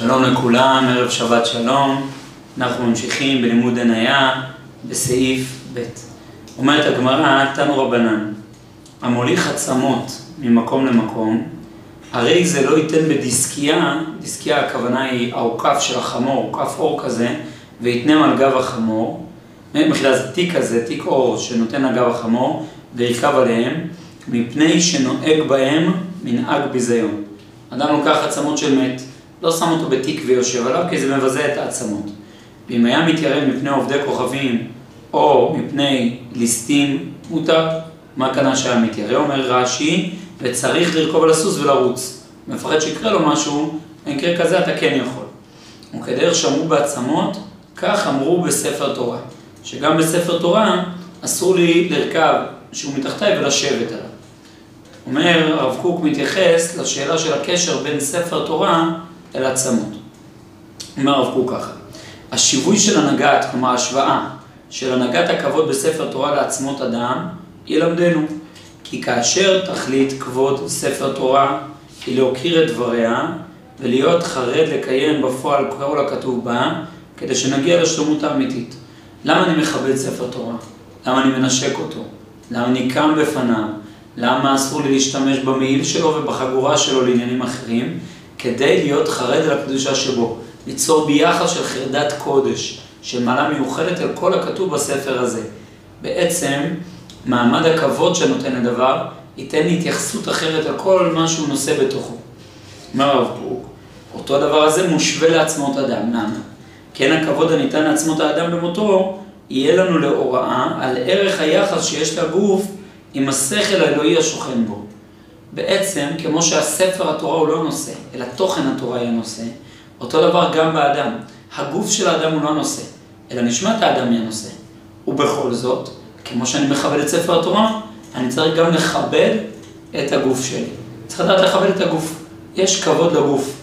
שלום לכולם, ערב שבת שלום. אנחנו ממשיכים בלימוד דניה בסעיף ב'. אומרת הגמרא, תנו רבנן, המוליך עצמות ממקום למקום, הרי זה לא ייתן בדיסקיה, דיסקיה הכוונה היא העוקף של החמור, עוקף אור כזה, ויתנם על גב החמור, מחילה זה תיק כזה, תיק אור שנותן על גב החמור, וירכב עליהם, מפני שנוהג בהם מנהג ביזיון. אדם לוקח עצמות של מת, לא שם אותו בתיק ויושב עליו, כי זה מבזה את העצמות. ואם היה מתיירא מפני עובדי כוכבים, או מפני ליסטים, מותר. מה הכוונה שהיה מתיירא? אומר רש"י, וצריך לרכוב על הסוס ולרוץ. מפחד שיקרה לו משהו, במקרה כזה אתה כן יכול. וכדרך שאמרו בעצמות, כך אמרו בספר תורה. שגם בספר תורה אסור לי לרכב שהוא מתחתיי ולשבת עליו. אומר, הרב קוק מתייחס לשאלה של הקשר בין ספר תורה אל עצמות. אומר הרב קוק ככה, השיווי של הנהגת, כלומר השוואה של הנהגת הכבוד בספר תורה לעצמות אדם, ילמדנו. כי כאשר תכלית כבוד ספר תורה היא להוקיר את דבריה ולהיות חרד לקיים בפועל כל הכתוב בה, כדי שנגיע לשלמות האמיתית. למה אני מכבד ספר תורה? למה אני מנשק אותו? למה אני קם בפניו? למה אסור לי להשתמש במעיל שלו ובחגורה שלו לעניינים אחרים? כדי להיות חרד על הקדושה שבו. ליצור ביחס של חרדת קודש, של מעלה מיוחדת על כל הכתוב בספר הזה. בעצם, מעמד הכבוד שנותן לדבר, ייתן לי התייחסות אחרת על כל מה שהוא נושא בתוכו. אומר הרב קוק, אותו הדבר הזה מושווה לעצמות אדם. למה? כן הכבוד הניתן לעצמות האדם במותו, יהיה לנו להוראה על ערך היחס שיש לגוף עם השכל האלוהי השוכן בו. בעצם, כמו שהספר התורה הוא לא נושא, אלא תוכן התורה היא הנושא, אותו דבר גם באדם. הגוף של האדם הוא לא הנושא, אלא נשמת האדם היא הנושא. ובכל זאת, כמו שאני מכבד את ספר התורה, אני צריך גם לכבד את הגוף שלי. צריך לדעת לכבד את הגוף. יש כבוד לגוף.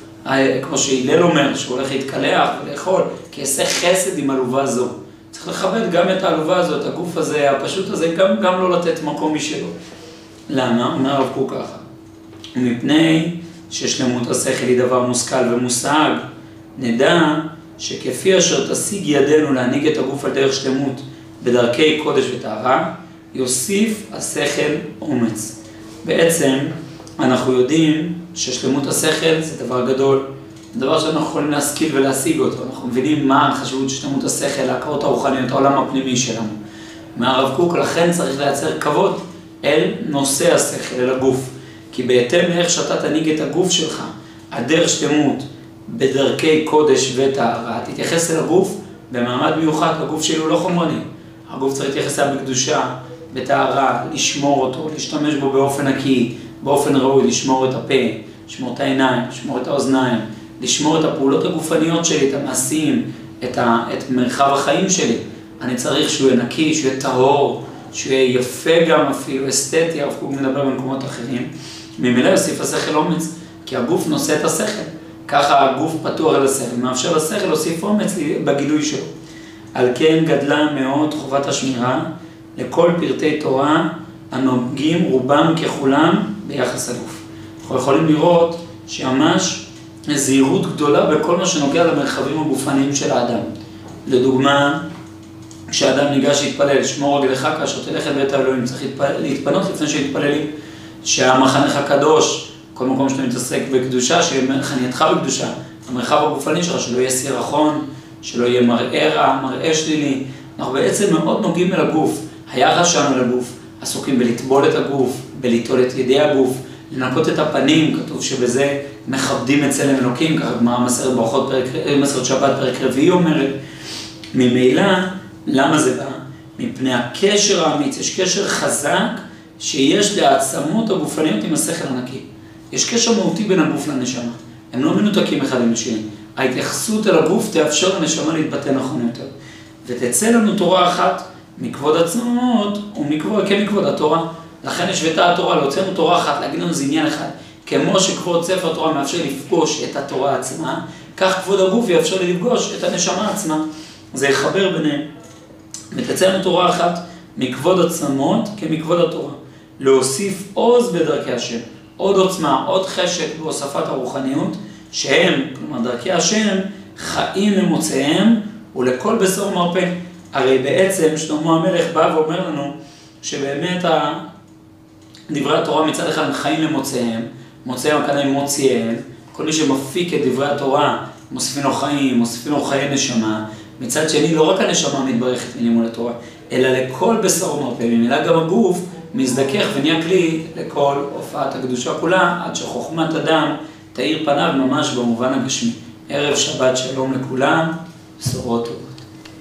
כמו שהלל אומר, שהוא הולך להתקלח ולאכול, כי יעשה חסד עם עלובה זו. צריך לכבד גם את העלובה הזו, את הגוף הזה, הפשוט הזה, גם, גם לא לתת מקום משלו. למה? אומר הרב קוק ככה. מפני ששלמות השכל היא דבר מושכל ומושג, נדע שכפי אשר תשיג ידינו להנהיג את הגוף על דרך שלמות בדרכי קודש וטהרה, יוסיף השכל אומץ. בעצם, אנחנו יודעים ששלמות השכל זה דבר גדול, זה דבר שאנחנו יכולים להשכיל ולהשיג אותו, אנחנו מבינים מה החשיבות של שלמות השכל, להכרות הרוחניות, העולם הפנימי שלנו. מהרב קוק, לכן צריך לייצר כבוד אל נושא השכל, אל הגוף. כי בהתאם לאיך שאתה תנהיג את הגוף שלך, הדרך שלמות, בדרכי קודש וטהרה, תתייחס אל הגוף במעמד מיוחד, הגוף שלי הוא לא חומרני. הגוף צריך להתייחס אליו בקדושה, בטהרה, לשמור אותו, להשתמש בו באופן נקי, באופן ראוי, לשמור את הפה, לשמור את העיניים, לשמור את האוזניים, לשמור את הפעולות הגופניות שלי, את המעשים, את, ה, את מרחב החיים שלי. אני צריך שהוא יהיה נקי, שהוא יהיה טהור, שהוא יהיה יפה גם אפילו, אסתטי, הרב קוק מדבר במקומות אחרים. ממילא יוסיף השכל אומץ, כי הגוף נושא את השכל. ככה הגוף פתוח אל השכל, מאפשר לשכל להוסיף אומץ בגילוי שלו. על כן גדלה מאוד חובת השמירה לכל פרטי תורה הנוגעים רובם ככולם ביחס לגוף. אנחנו יכולים לראות שממש זהירות גדולה בכל מה שנוגע למרחבים הגופניים של האדם. לדוגמה, כשאדם ניגש להתפלל, שמור רגליך כאשר תלך אל בית האלוהים, צריך להתפנות לפני שיתפללים. שהמחנך הקדוש, כל מקום שאתה מתעסק בקדושה, שיהיה חנייתך בקדושה, המרחב הגופני שלך, שלא יהיה סירחון, שלא יהיה מראה רע, מראה שלילי. אנחנו בעצם מאוד נוגעים אל הגוף, היחס שלנו לגוף, עסוקים בלטבול את הגוף, בליטול את ידי הגוף, לנקות את הפנים, כתוב שבזה מכבדים את צלם אלוקים, ככה גמרא מסרת ברכות, מסרת שבת פרק רביעי אומרת. ממילא, למה זה בא? מפני הקשר האמיץ, יש קשר חזק שיש לעצמות הגופניות עם השכל הנקי. יש קשר מהותי בין הגוף לנשמה. הם לא מנותקים אחד עם השני. ההתייחסות אל הגוף תאפשר לנשמה להתבטא נכון יותר. ותצא לנו תורה אחת מכבוד עצמות ומכבוד, כן מכבוד התורה. לכן השוותה התורה, להוציא לנו תורה אחת, להגיד לנו זה עניין אחד. כמו שכבוד ספר תורה מאפשר לפגוש את התורה עצמה, כך כבוד הגוף יאפשר לי לפגוש את הנשמה עצמה. זה יחבר ביניהם. ותצא לנו תורה אחת מכבוד עצמות כמכבוד התורה. להוסיף עוז בדרכי השם, עוד עוצמה, עוד חשק בהוספת הרוחניות, שהם, כלומר דרכי השם, חיים למוצאיהם ולכל בשור מרפא. הרי בעצם שלמה המלך בא ואומר לנו שבאמת דברי התורה מצד אחד הם חיים למוצאיהם, מוצאיהם הכוונה הם מוציאיהם, כל מי שמפיק את דברי התורה מוסיפים לו חיים, מוסיפים לו חיי נשמה, מצד שני לא רק הנשמה מתברכת מלימוד התורה, אלא לכל בשור מרפא, ממילא גם הגוף מזדכך ונהיה כלי לכל הופעת הקדושה כולה, עד שחוכמת אדם תאיר פניו ממש במובן הגשמי. ערב שבת שלום לכולם, בשורות טובות.